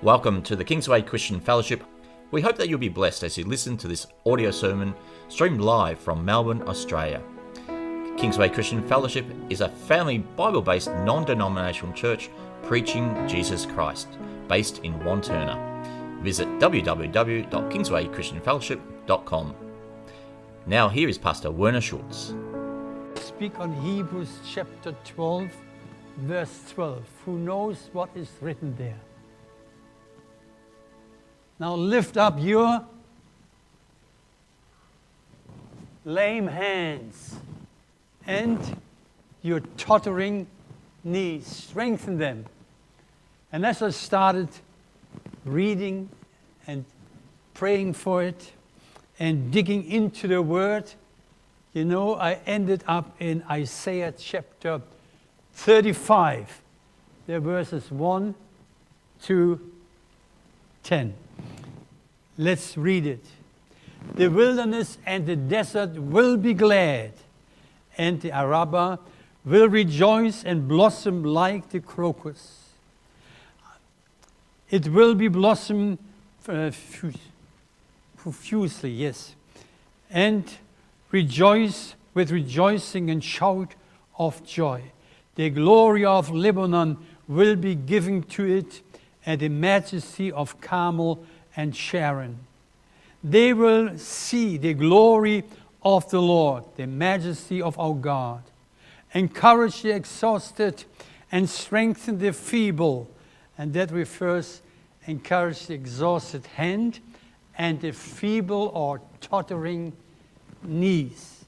Welcome to the Kingsway Christian Fellowship. We hope that you'll be blessed as you listen to this audio sermon streamed live from Melbourne, Australia. Kingsway Christian Fellowship is a family Bible based non denominational church preaching Jesus Christ, based in Wantirna. Visit www.kingswaychristianfellowship.com. Now, here is Pastor Werner Schulz. Speak on Hebrews chapter 12, verse 12. Who knows what is written there? Now lift up your lame hands and your tottering knees. Strengthen them. And as I started reading and praying for it and digging into the word, you know, I ended up in Isaiah chapter 35, the verses 1 to 10. Let's read it. The wilderness and the desert will be glad, and the Arabah will rejoice and blossom like the crocus. It will be blossom uh, profusely, yes, and rejoice with rejoicing and shout of joy. The glory of Lebanon will be given to it, and the majesty of Carmel and Sharon. They will see the glory of the Lord, the majesty of our God. Encourage the exhausted and strengthen the feeble. And that refers, encourage the exhausted hand and the feeble or tottering knees.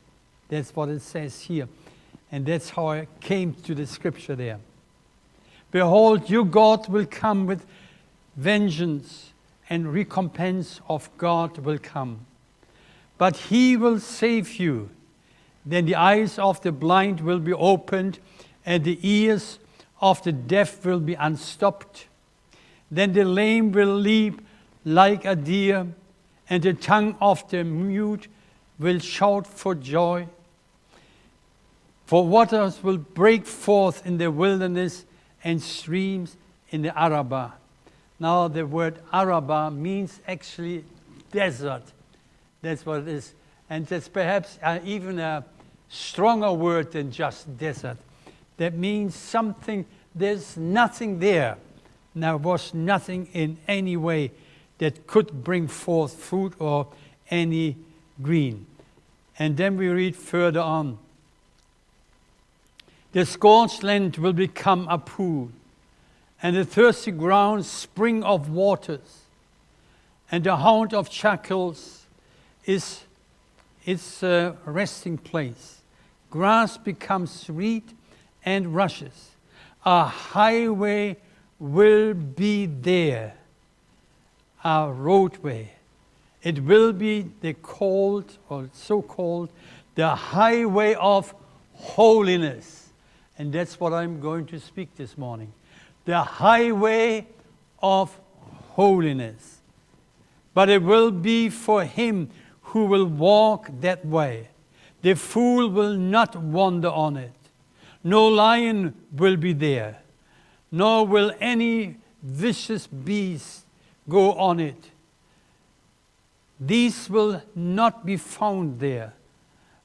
That's what it says here. And that's how I came to the scripture there. Behold, your God will come with vengeance and recompense of God will come. But he will save you. Then the eyes of the blind will be opened, and the ears of the deaf will be unstopped. Then the lame will leap like a deer, and the tongue of the mute will shout for joy. For waters will break forth in the wilderness and streams in the Arabah. Now, the word Arabah means actually desert. That's what it is. And that's perhaps uh, even a stronger word than just desert. That means something, there's nothing there. There was nothing in any way that could bring forth fruit or any green. And then we read further on. The scorched land will become a pool and the thirsty ground spring of waters, and the haunt of jackals is its uh, resting place. Grass becomes sweet and rushes. A highway will be there, a roadway. It will be the called, or so called, the highway of holiness. And that's what I'm going to speak this morning the highway of holiness. But it will be for him who will walk that way. The fool will not wander on it. No lion will be there, nor will any vicious beast go on it. These will not be found there,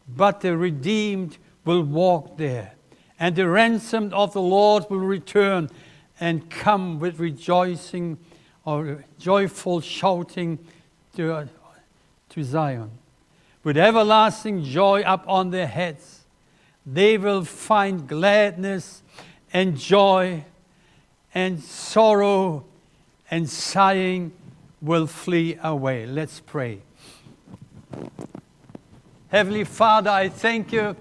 but the redeemed will walk there, and the ransomed of the Lord will return and come with rejoicing or joyful shouting to, to Zion. With everlasting joy up on their heads, they will find gladness and joy, and sorrow and sighing will flee away. Let's pray. Heavenly Father, I thank you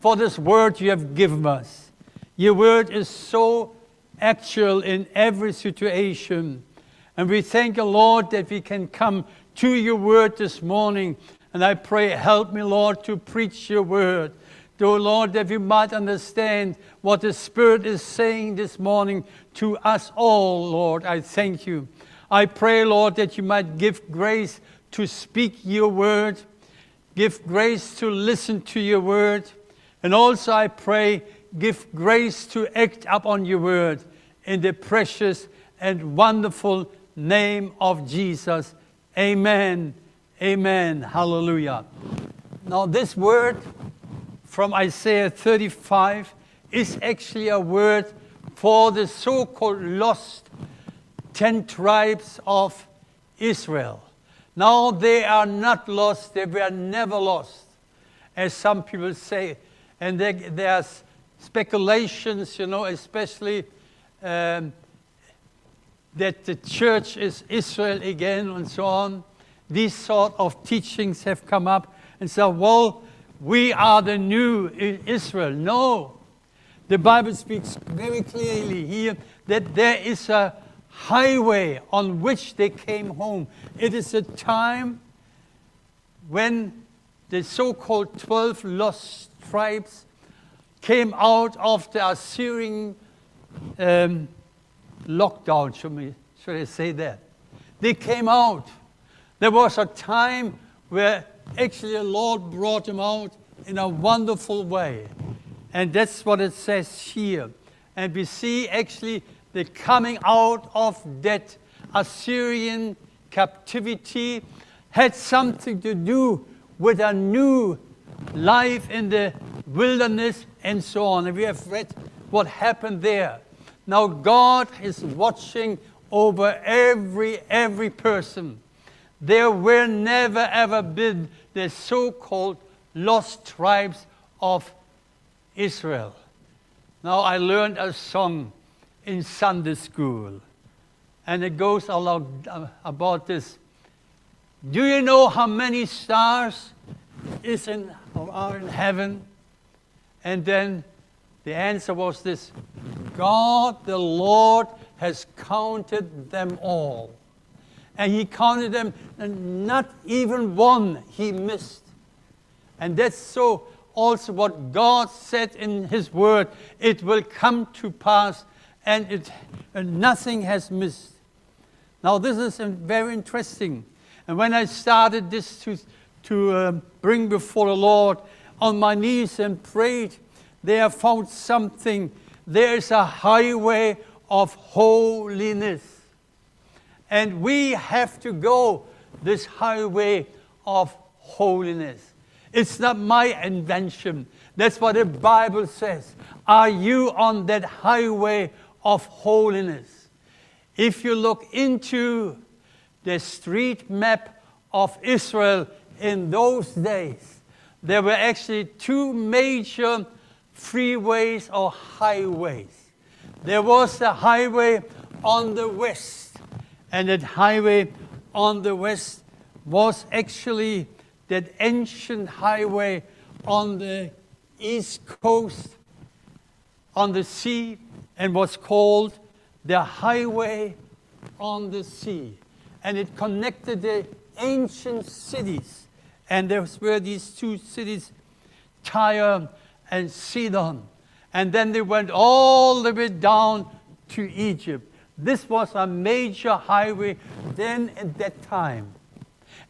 for this word you have given us. Your word is so actual in every situation. And we thank you, Lord, that we can come to your word this morning. And I pray, help me, Lord, to preach your word. Dear Lord, that we might understand what the Spirit is saying this morning to us all, Lord. I thank you. I pray, Lord, that you might give grace to speak your word, give grace to listen to your word. And also, I pray give grace to act upon your word in the precious and wonderful name of Jesus. Amen. Amen. Hallelujah. Now, this word from Isaiah 35 is actually a word for the so called lost 10 tribes of Israel. Now, they are not lost, they were never lost, as some people say. And there, there's speculations, you know, especially um, that the church is Israel again and so on. These sort of teachings have come up and said, well, we are the new Israel. No. The Bible speaks very clearly here that there is a highway on which they came home. It is a time when the so called 12 lost tribes came out of the Assyrian um, lockdown, should, we, should I say that? They came out. There was a time where actually the Lord brought them out in a wonderful way. And that's what it says here. And we see actually the coming out of that Assyrian captivity had something to do with a new life in the wilderness and so on. And we have read what happened there. Now God is watching over every every person. There will never ever be the so-called lost tribes of Israel. Now I learned a song in Sunday school, and it goes along uh, about this. Do you know how many stars is in, are in heaven? And then the answer was this God the Lord has counted them all. And He counted them, and not even one He missed. And that's so also what God said in His Word it will come to pass, and, it, and nothing has missed. Now, this is very interesting. And when I started this to, to uh, bring before the Lord on my knees and prayed, they have found something. There is a highway of holiness. And we have to go this highway of holiness. It's not my invention. That's what the Bible says. Are you on that highway of holiness? If you look into the street map of Israel in those days, there were actually two major freeways or highways. There was a highway on the west, and that highway on the west was actually that ancient highway on the east coast on the sea and was called the highway on the sea. And it connected the ancient cities. And there were these two cities, Tyre and Sidon. And then they went all the way down to Egypt. This was a major highway then at that time.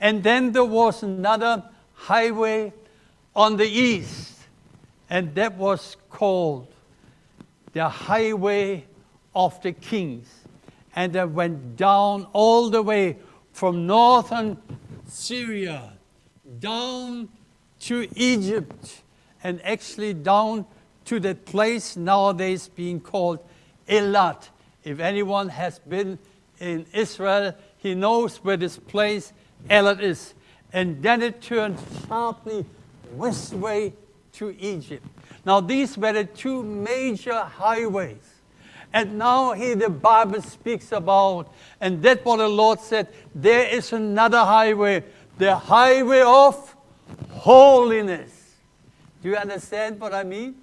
And then there was another highway on the east, and that was called the Highway of the Kings. And that went down all the way from northern Syria down to Egypt and actually down to that place nowadays being called Elat. If anyone has been in Israel, he knows where this place Elat is. And then it turned sharply westway to Egypt. Now, these were the two major highways. And now here the Bible speaks about, and that's what the Lord said there is another highway, the highway of holiness. Do you understand what I mean?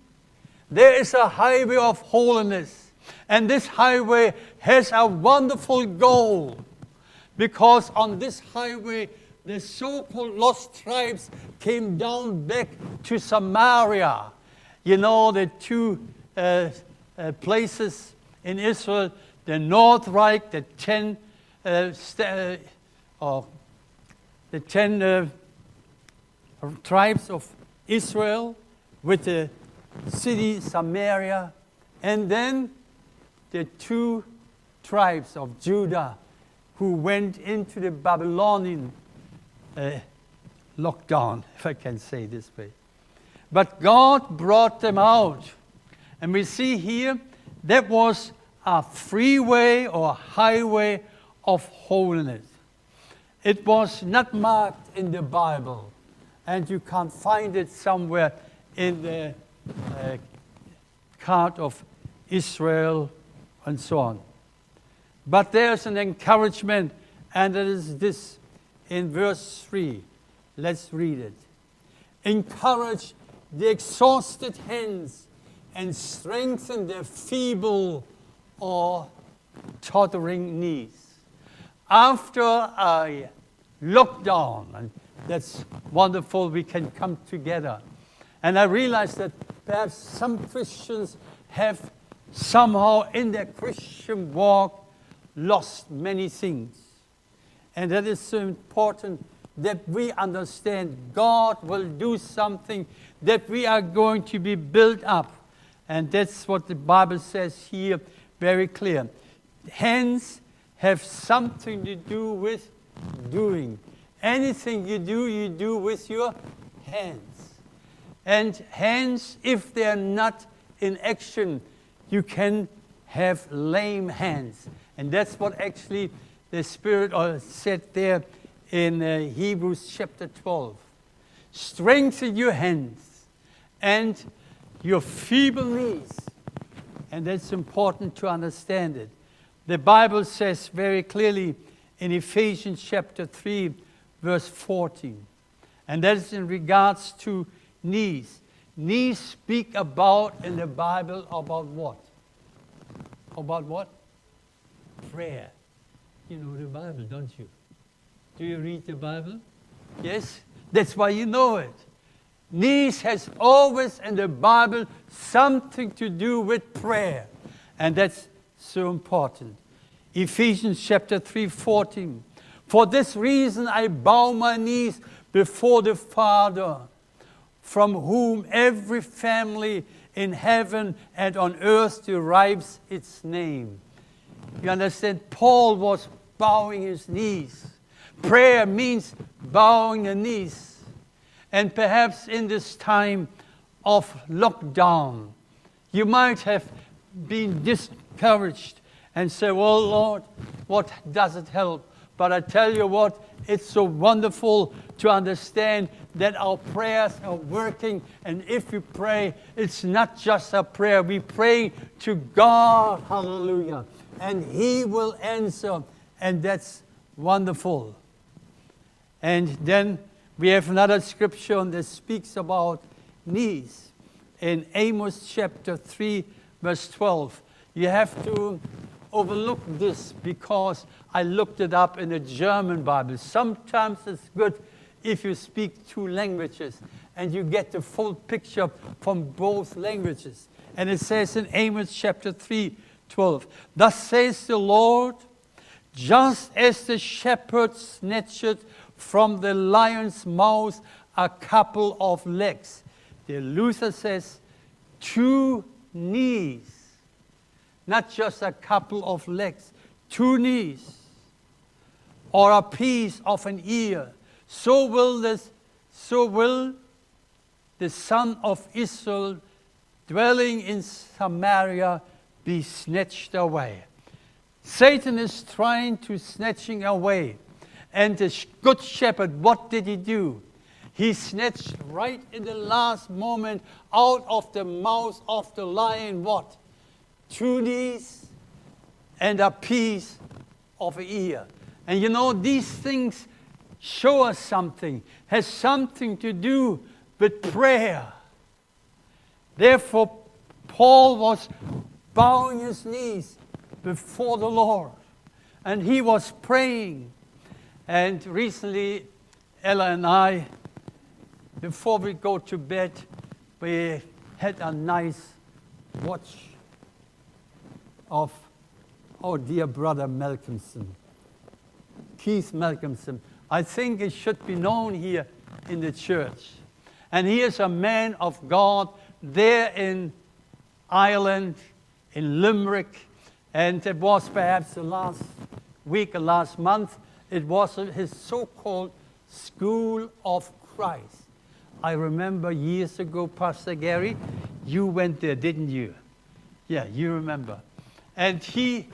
There is a highway of holiness. And this highway has a wonderful goal. Because on this highway, the so called lost tribes came down back to Samaria. You know, the two uh, uh, places in Israel the North Reich, the ten, uh, st- uh, the ten uh, tribes of Israel with the city Samaria, and then the two tribes of Judah, who went into the Babylonian uh, lockdown, if I can say this way. But God brought them out. And we see here that was a freeway or highway of holiness. It was not marked in the Bible, and you can't find it somewhere in the uh, card of Israel and so on. But there's an encouragement, and it is this in verse 3. Let's read it. Encourage the exhausted hands and strengthen the feeble or tottering knees. After a lockdown, and that's wonderful, we can come together. And I realize that perhaps some Christians have somehow in their Christian walk lost many things. And that is so important that we understand God will do something, that we are going to be built up. And that's what the Bible says here very clear. Hands have something to do with doing. Anything you do, you do with your hands. And hands, if they're not in action, you can have lame hands. And that's what actually the Spirit said there in uh, Hebrews chapter 12. Strengthen your hands and your feeble knees. And that's important to understand it. The Bible says very clearly in Ephesians chapter 3, verse 14. And that is in regards to knees. Knees speak about in the Bible about what? About what? Prayer. You know the Bible, don't you? Do you read the Bible? Yes? That's why you know it. Knees has always in the Bible something to do with prayer. And that's so important. Ephesians chapter 3 14. For this reason I bow my knees before the Father, from whom every family in heaven and on earth derives its name. You understand? Paul was bowing his knees. Prayer means bowing the knees. And perhaps in this time of lockdown, you might have been discouraged and say, Well, Lord, what does it help? But I tell you what, it's so wonderful to understand that our prayers are working. And if we pray, it's not just a prayer, we pray to God, hallelujah. And He will answer. And that's wonderful. And then we have another scripture that speaks about knees. In Amos chapter 3, verse 12. You have to overlook this because I looked it up in a German Bible. Sometimes it's good if you speak two languages and you get the full picture from both languages. And it says in Amos chapter 3, 12, Thus says the Lord, just as the shepherd snatched from the lion's mouth a couple of legs. The Luther says, two knees, not just a couple of legs, two knees, or a piece of an ear. So will this, so will the son of Israel dwelling in Samaria be snatched away. Satan is trying to snatching away and the good shepherd, what did he do? He snatched right in the last moment out of the mouth of the lion what? Knees and a piece of ear. And you know, these things show us something, has something to do with prayer. Therefore, Paul was bowing his knees before the Lord and he was praying and recently, Ella and I, before we go to bed, we had a nice watch of our dear brother Malcolmson, Keith Malcolmson. I think it should be known here in the church. And he is a man of God there in Ireland, in Limerick, and it was perhaps the last week last month, it was his so called School of Christ. I remember years ago, Pastor Gary, you went there, didn't you? Yeah, you remember. And he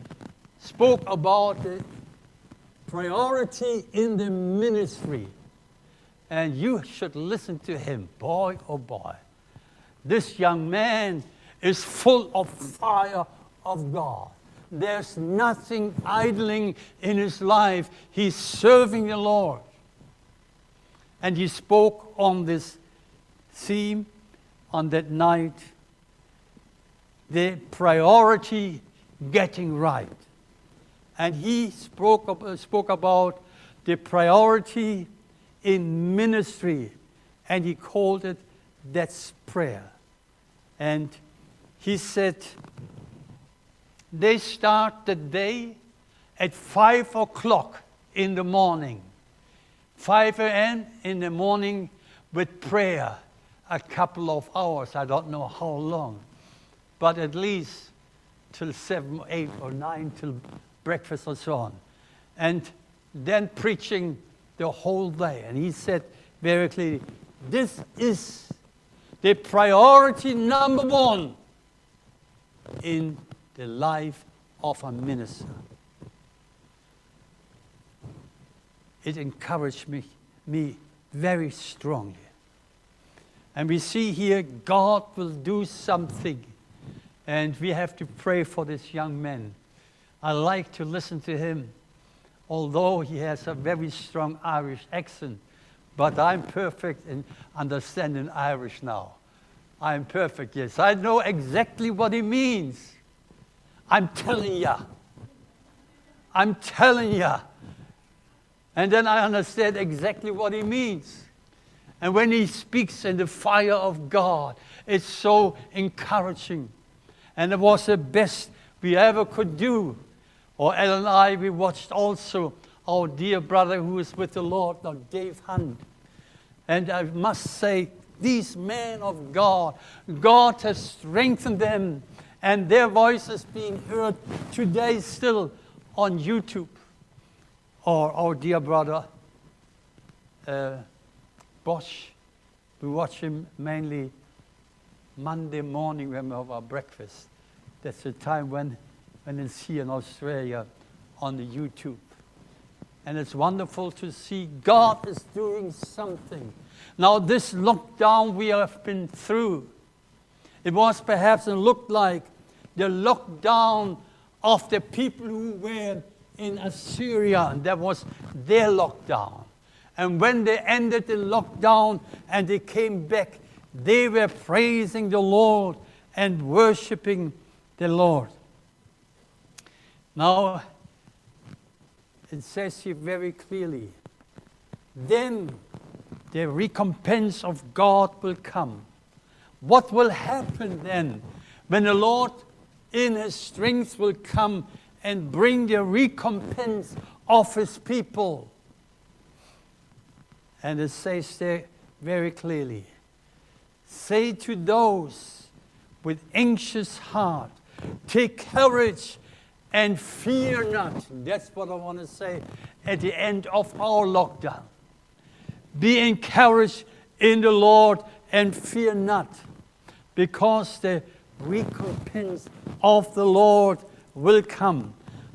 spoke about the priority in the ministry. And you should listen to him, boy oh boy. This young man is full of fire of God. There's nothing idling in his life. He's serving the Lord. And he spoke on this theme on that night the priority getting right. And he spoke, spoke about the priority in ministry, and he called it that's prayer. And he said, they start the day at 5 o'clock in the morning. 5 a.m. in the morning with prayer. A couple of hours, I don't know how long, but at least till 7, 8, or 9 till breakfast or so on. And then preaching the whole day. And he said very clearly, this is the priority number one in the life of a minister. It encouraged me, me very strongly. And we see here God will do something. And we have to pray for this young man. I like to listen to him, although he has a very strong Irish accent. But I'm perfect in understanding Irish now. I'm perfect, yes. I know exactly what he means. I'm telling ya. I'm telling ya. And then I understand exactly what he means. And when he speaks in the fire of God, it's so encouraging. And it was the best we ever could do. Or Ellen and I, we watched also our dear brother who is with the Lord now, Dave Hunt. And I must say, these men of God, God has strengthened them, and their voices being heard today still on YouTube. Or our dear brother, uh, Bosch, we watch him mainly Monday morning when we have our breakfast. That's the time when, when it's here in Australia on the YouTube. And it's wonderful to see God is doing something. Now, this lockdown we have been through, it was perhaps and looked like the lockdown of the people who were in Assyria, and that was their lockdown. And when they ended the lockdown and they came back, they were praising the Lord and worshiping the Lord. Now, it says here very clearly, then the recompense of God will come. What will happen then when the Lord in his strength will come and bring the recompense of his people? And it says there very clearly say to those with anxious heart, take courage and fear not. That's what I want to say at the end of our lockdown. Be encouraged in the Lord and fear not, because the recompense of the Lord will come.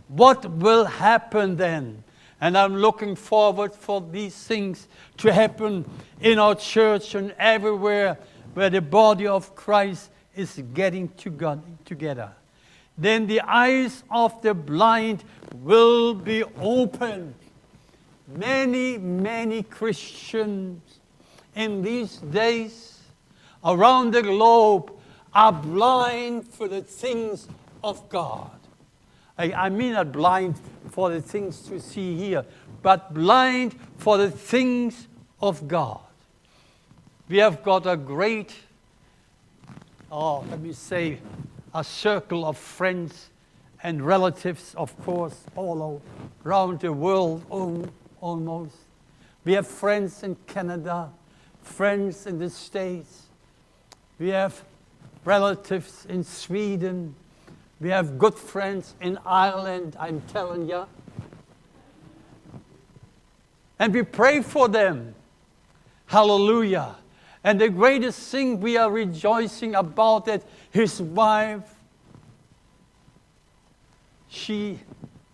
What will happen then? And I'm looking forward for these things to happen in our church and everywhere where the body of Christ is getting together. Then the eyes of the blind will be opened Many, many Christians in these days around the globe are blind for the things of God. I, I mean, not blind for the things to see here, but blind for the things of God. We have got a great, oh, let me say, a circle of friends and relatives, of course, all around the world almost. We have friends in Canada, friends in the States. We have relatives in Sweden. We have good friends in Ireland, I'm telling you. And we pray for them. Hallelujah. And the greatest thing we are rejoicing about that his wife, she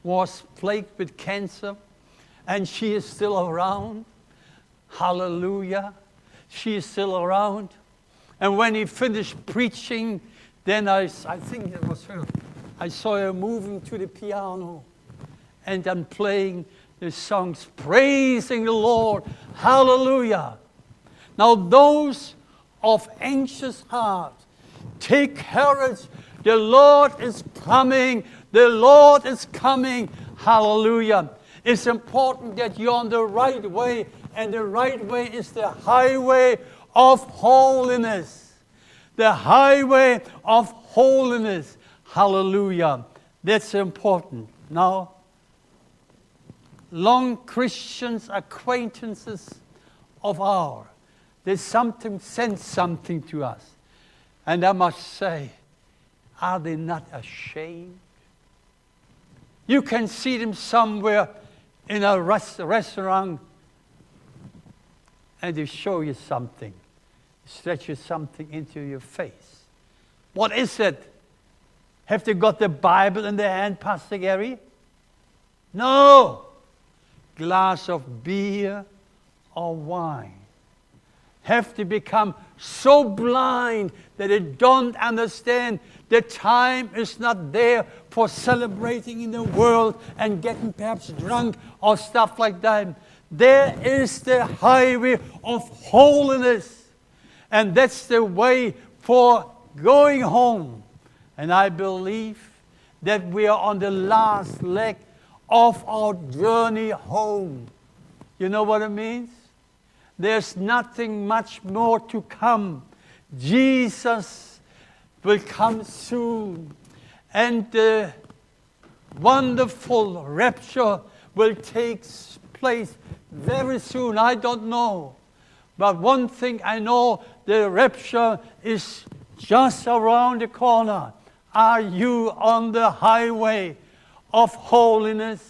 was plagued with cancer and she is still around. Hallelujah. She is still around. And when he finished preaching, then I, I think it was her, I saw her moving to the piano and then playing the songs, praising the Lord. Hallelujah. Now, those of anxious heart, take courage. The Lord is coming. The Lord is coming. Hallelujah. It's important that you're on the right way, and the right way is the highway of holiness. The highway of holiness. Hallelujah. That's important. Now, long Christians, acquaintances of ours, they send something to us. And I must say, are they not ashamed? You can see them somewhere in a rest- restaurant and they show you something, stretch you something into your face. What is it? Have they got the Bible in their hand, Pastor Gary? No. Glass of beer or wine. Have to become so blind that they don't understand the time is not there for celebrating in the world and getting perhaps drunk or stuff like that. There is the highway of holiness, and that's the way for going home. And I believe that we are on the last leg of our journey home. You know what it means? There's nothing much more to come. Jesus will come soon, and the wonderful rapture will take place very soon. I don't know. But one thing I know the rapture is just around the corner. Are you on the highway of holiness?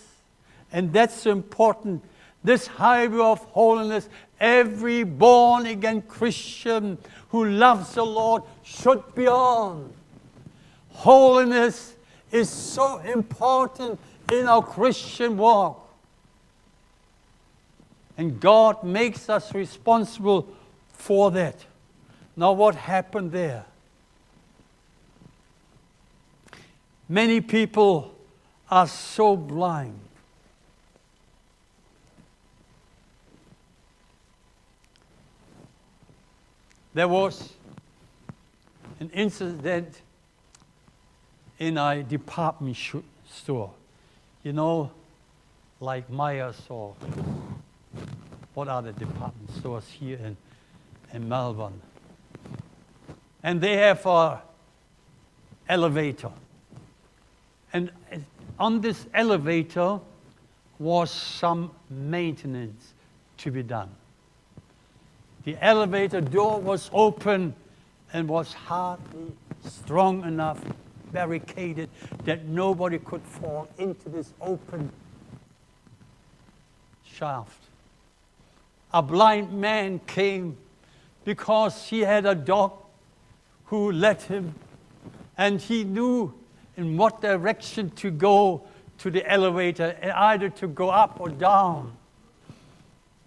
And that's important. This highway of holiness, every born again Christian who loves the Lord should be on. Holiness is so important in our Christian walk. And God makes us responsible for that. Now, what happened there? Many people are so blind. There was an incident in a department store, you know, like Myers or what are the department stores here in, in Melbourne. And they have an elevator. And uh, on this elevator was some maintenance to be done. The elevator door was open and was hardly strong enough, barricaded, that nobody could fall into this open shaft. A blind man came because he had a dog who led him, and he knew in what direction to go to the elevator, either to go up or down.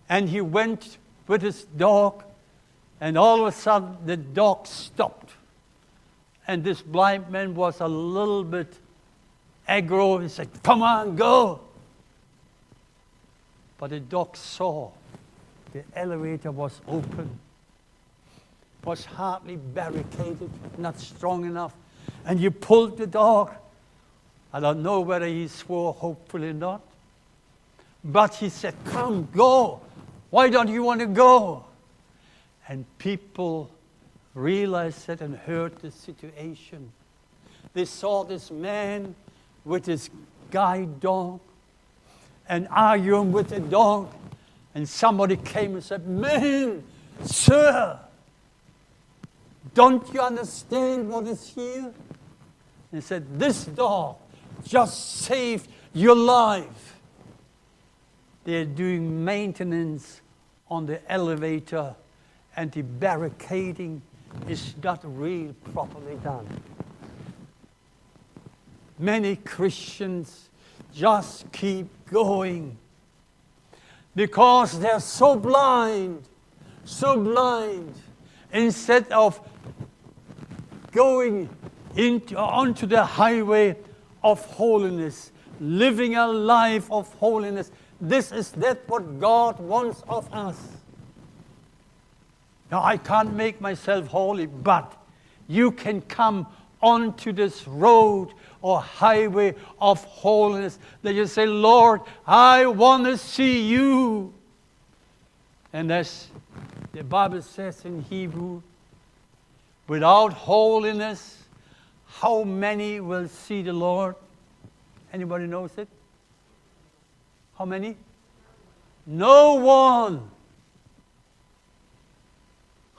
And he went with his dog, and all of a sudden the dog stopped. And this blind man was a little bit aggro. He said, Come on, go. But the dog saw the elevator was open, was hardly barricaded, not strong enough. And you pulled the dog. I don't know whether he swore, hopefully not. But he said, Come, go. Why don't you want to go? And people realized it and heard the situation. They saw this man with his guide dog and arguing with the dog. And somebody came and said, Man, sir, don't you understand what is here? And he said, This dog just saved your life. they're doing maintenance on the elevator and the barricading is not really properly done. Many Christians just keep going because they're so blind, so blind. Instead of going into, onto the highway of holiness, living a life of holiness, this is that what God wants of us. Now, I can't make myself holy, but you can come onto this road or highway of holiness that you say, Lord, I want to see you. And as the Bible says in Hebrew, without holiness, how many will see the Lord? Anybody knows it? How many? No one.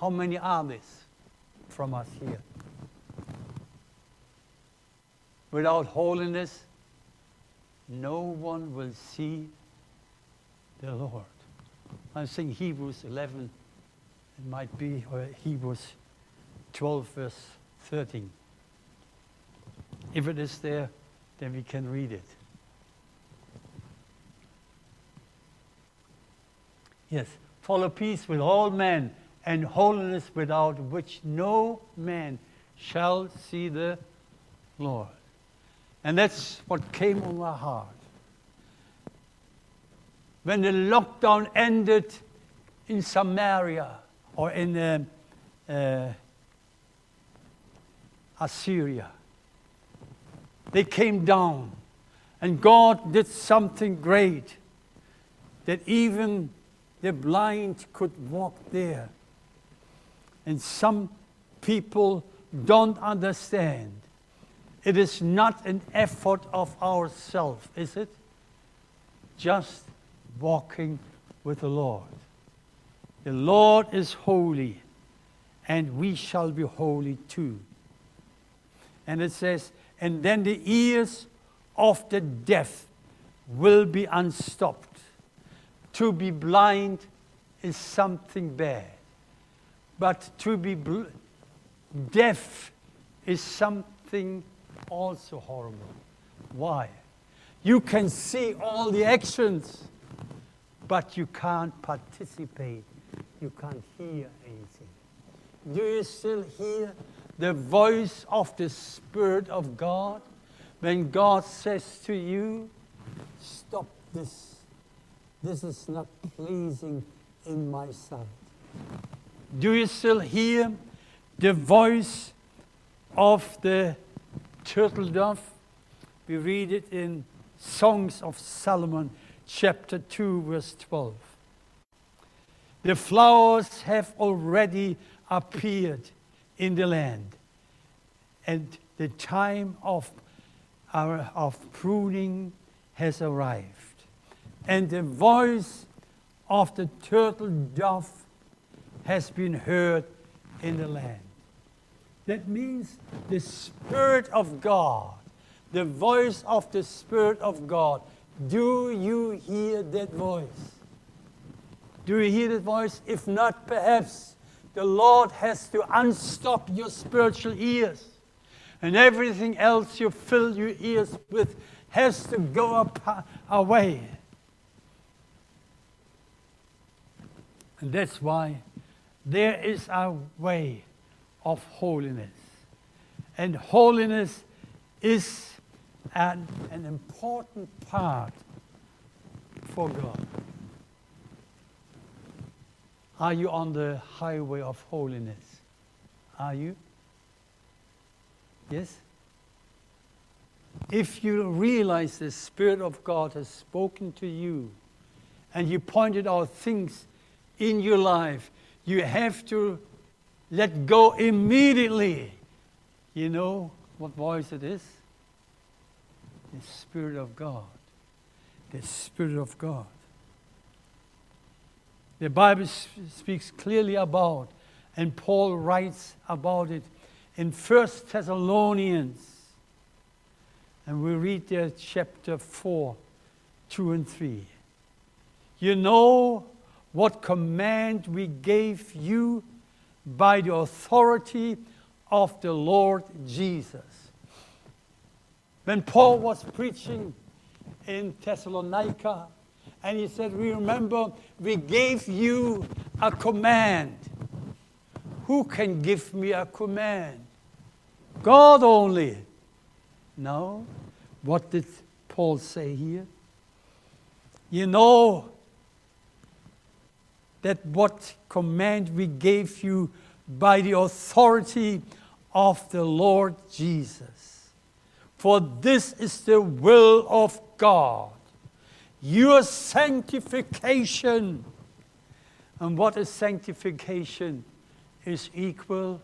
How many are this from us here? Without holiness, no one will see the Lord. I'm saying Hebrews 11, it might be, or Hebrews 12, verse 13. If it is there, then we can read it. Yes, follow peace with all men and holiness without which no man shall see the Lord. And that's what came on my heart. When the lockdown ended in Samaria or in uh, uh, Assyria, they came down and God did something great that even the blind could walk there. And some people don't understand it is not an effort of ourselves, is it? Just walking with the Lord. The Lord is holy, and we shall be holy too. And it says, and then the ears of the deaf will be unstopped. To be blind is something bad, but to be deaf is something also horrible. Why? You can see all the actions, but you can't participate. You can't hear anything. Do you still hear the voice of the Spirit of God when God says to you, Stop this. This is not pleasing in my sight. Do you still hear the voice of the turtle dove. We read it in Songs of Solomon, chapter 2, verse 12. The flowers have already appeared in the land, and the time of, our, of pruning has arrived. And the voice of the turtle dove has been heard in the land. That means the Spirit of God, the voice of the Spirit of God. Do you hear that voice? Do you hear that voice? If not, perhaps the Lord has to unstop your spiritual ears. And everything else you fill your ears with has to go up, away. And that's why there is a way of holiness. And holiness is an, an important part for God. Are you on the highway of holiness? Are you? Yes? If you realize the Spirit of God has spoken to you and you pointed out things in your life, you have to let go immediately. You know what voice it is? The Spirit of God. The Spirit of God. The Bible speaks clearly about, and Paul writes about it in First Thessalonians. And we read there chapter 4, 2 and 3. You know what command we gave you by the authority of the Lord Jesus. When Paul was preaching in Thessalonica, and he said, We Remember, we gave you a command. Who can give me a command? God only. No. What did Paul say here? You know that what command we gave you by the authority of the Lord Jesus. For this is the will of God, your sanctification. And what is sanctification? Is equal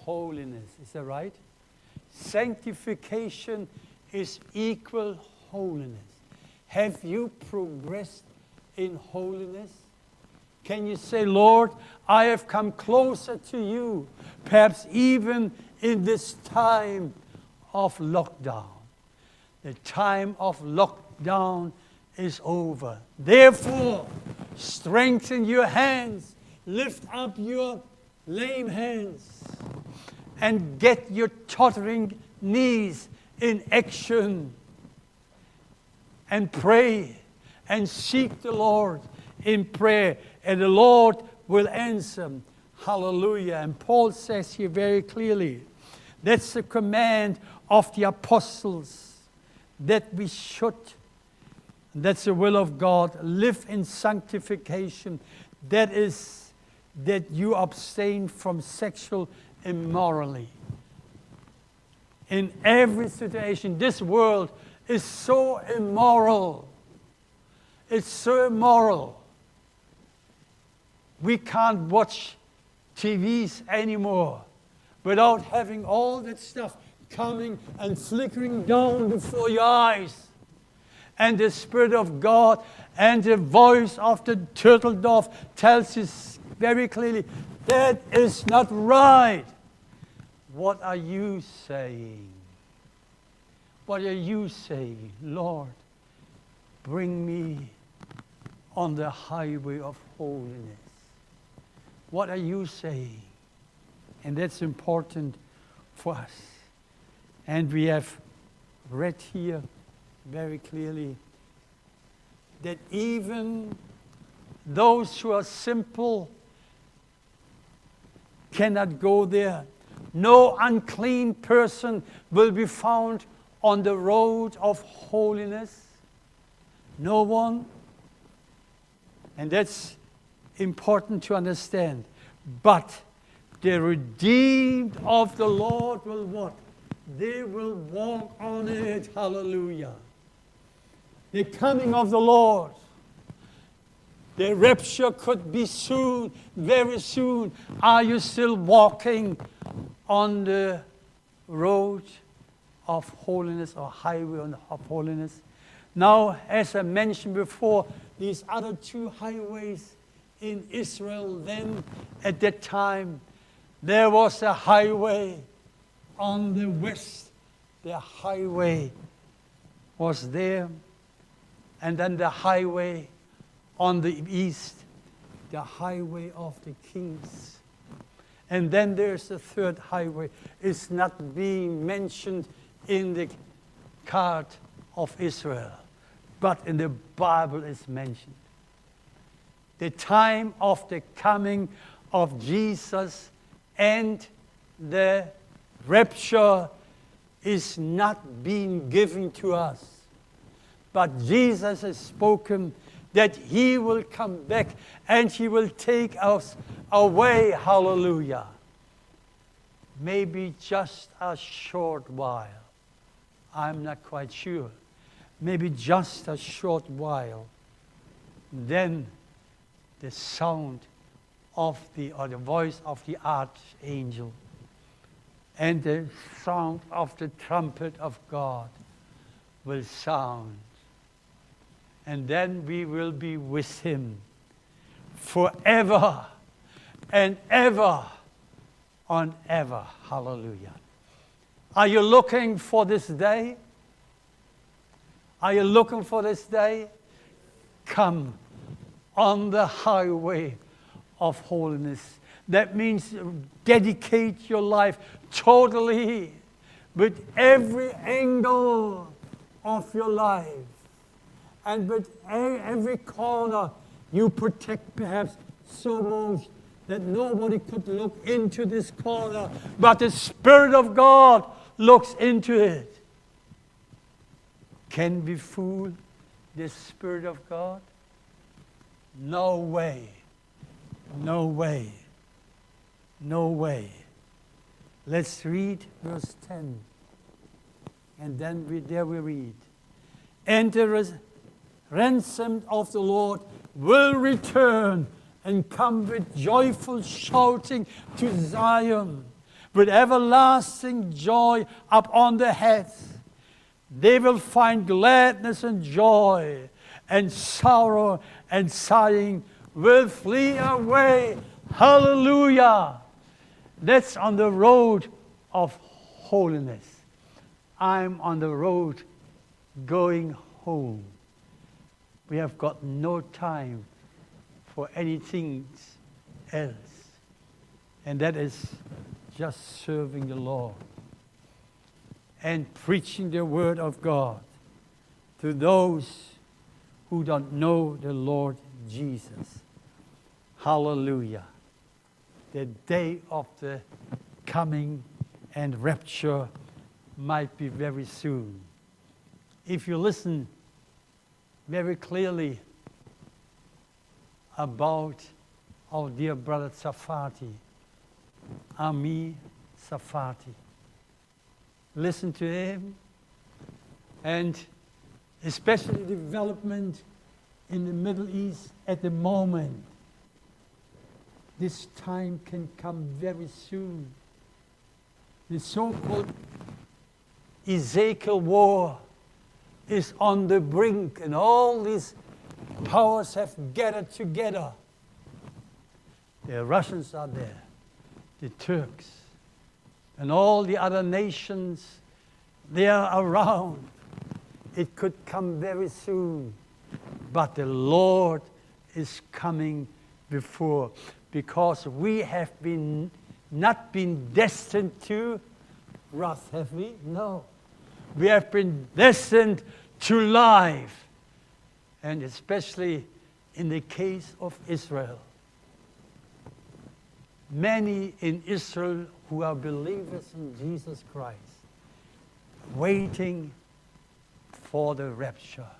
holiness. Is that right? Sanctification is equal holiness. Have you progressed in holiness? Can you say, Lord, I have come closer to you, perhaps even in this time of lockdown? The time of lockdown is over. Therefore, strengthen your hands, lift up your lame hands, and get your tottering knees in action. And pray and seek the Lord in prayer and the Lord will answer. Hallelujah. And Paul says here very clearly that's the command of the apostles that we should, that's the will of God, live in sanctification. That is, that you abstain from sexual immorality. In every situation, this world is so immoral. It's so immoral we can't watch TVs anymore without having all that stuff coming and flickering down before your eyes. And the Spirit of God and the voice of the turtle dove tells us very clearly that is not right. What are you saying? What are you saying? Lord, bring me on the highway of holiness. What are you saying? And that's important for us. And we have read here very clearly that even those who are simple cannot go there. No unclean person will be found on the road of holiness. No one. And that's important to understand. But the redeemed of the Lord will what? They will walk on it. Hallelujah. The coming of the Lord. The rapture could be soon, very soon. Are you still walking on the road of holiness or highway of holiness? Now, as I mentioned before, these other two highways in Israel then at that time. There was a highway on the west. The highway was there. And then the highway on the east, the highway of the kings. And then there's the third highway. It's not being mentioned in the card of Israel, but in the Bible it's mentioned the time of the coming of Jesus and the rapture is not being given to us. But Jesus has spoken that he will come back and he will take us away. Hallelujah. Maybe just a short while. I'm not quite sure. Maybe just a short while. Then the sound of the, or the voice of the archangel and the sound of the trumpet of God will sound. And then we will be with him forever and ever on ever. Hallelujah. Are you looking for this day? Are you looking for this day? Come on the highway of holiness. That means dedicate your life totally with every angle of your life and with every corner you protect perhaps so much that nobody could look into this corner, but the Spirit of God looks into it. Can we fool the Spirit of God? No way. No way. No way. Let's read verse 10. And then we, there we read. And the ransomed of the Lord will return and come with joyful shouting to Zion, with everlasting joy upon their heads. They will find gladness and joy, and sorrow and sighing will flee away. Hallelujah! That's on the road of holiness. I'm on the road going home. We have got no time for anything else. And that is just serving the Lord and preaching the Word of God to those who don't know the Lord Jesus. Hallelujah. The day of the coming and rapture might be very soon. If you listen very clearly about our dear brother Tsarfati, Ami Tsarfati. Listen to him, and especially development in the Middle East at the moment. This time can come very soon. The so called Ezekiel war is on the brink, and all these powers have gathered together. The Russians are there, the Turks, and all the other nations, they are around. It could come very soon, but the Lord is coming before because we have been not been destined to wrath, have we? No. We have been destined to life and especially in the case of Israel. Many in Israel who are believers in Jesus Christ, waiting for the rapture.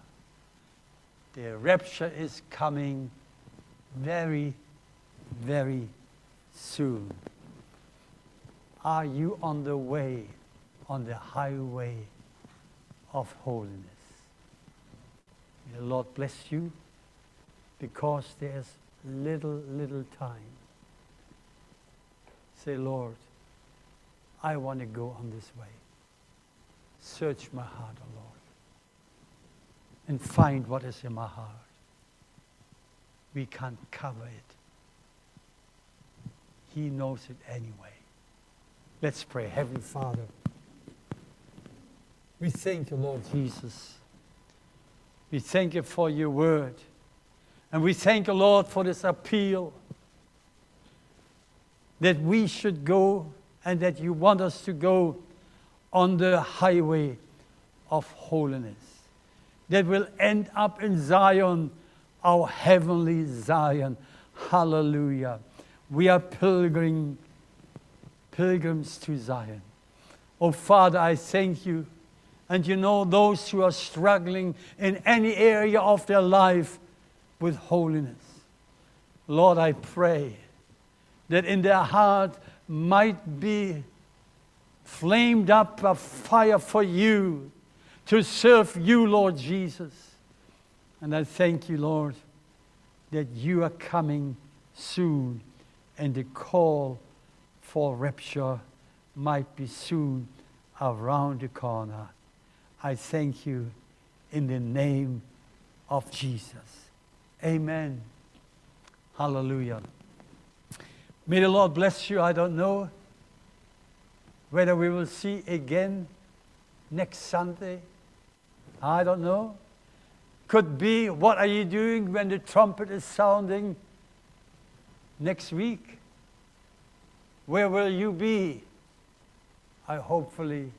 The rapture is coming very, very soon. Are you on the way, on the highway of holiness? May the Lord bless you because there's little, little time. Say, Lord, I want to go on this way. Search my heart, O oh Lord, and find what is in my heart. We can't cover it. He knows it anyway. Let's pray. Heavenly Father, we thank you, Lord Jesus we thank you for your word. And we thank you, Lord, for this appeal that we should go and that you want us to go on the highway of holiness that will end up in Zion, our heavenly Zion. Hallelujah. We are pilgrim, pilgrims to Zion. Oh, Father, I thank you and you know, those who are struggling in any area of their life with holiness. Lord, I pray that in their heart might be flamed up a fire for you to serve you, Lord Jesus. And I thank you, Lord, that you are coming soon and the call for rapture might be soon around the corner. I thank you in the name of Jesus. Amen. Hallelujah. May the Lord bless you. I don't know whether we will see again next Sunday. I don't know. Could be, what are you doing when the trumpet is sounding next week? Where will you be? I hopefully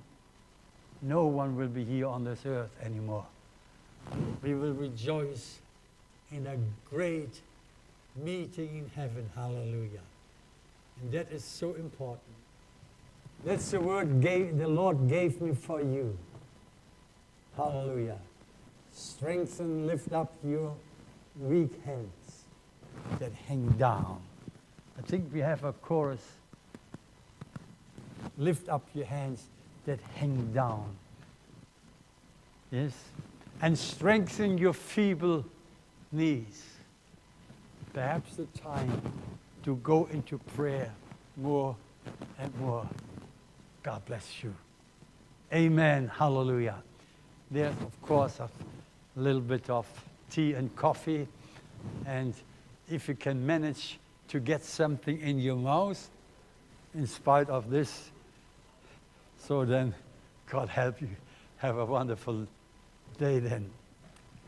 no one will be here on this earth anymore. We will rejoice in a great meeting in heaven. Hallelujah. And that is so important. That's the word gave, the Lord gave me for you. Hallelujah. Strengthen, lift up your weak hands that hang down. I think we have a chorus. Lift up your hands that hang down. Yes? And strengthen your feeble knees. Perhaps the time to go into prayer more and more. God bless you. Amen. Hallelujah. There's, of course, a little bit of tea and coffee. And if you can manage to get something in your mouth, in spite of this, so then God help you. Have a wonderful day then.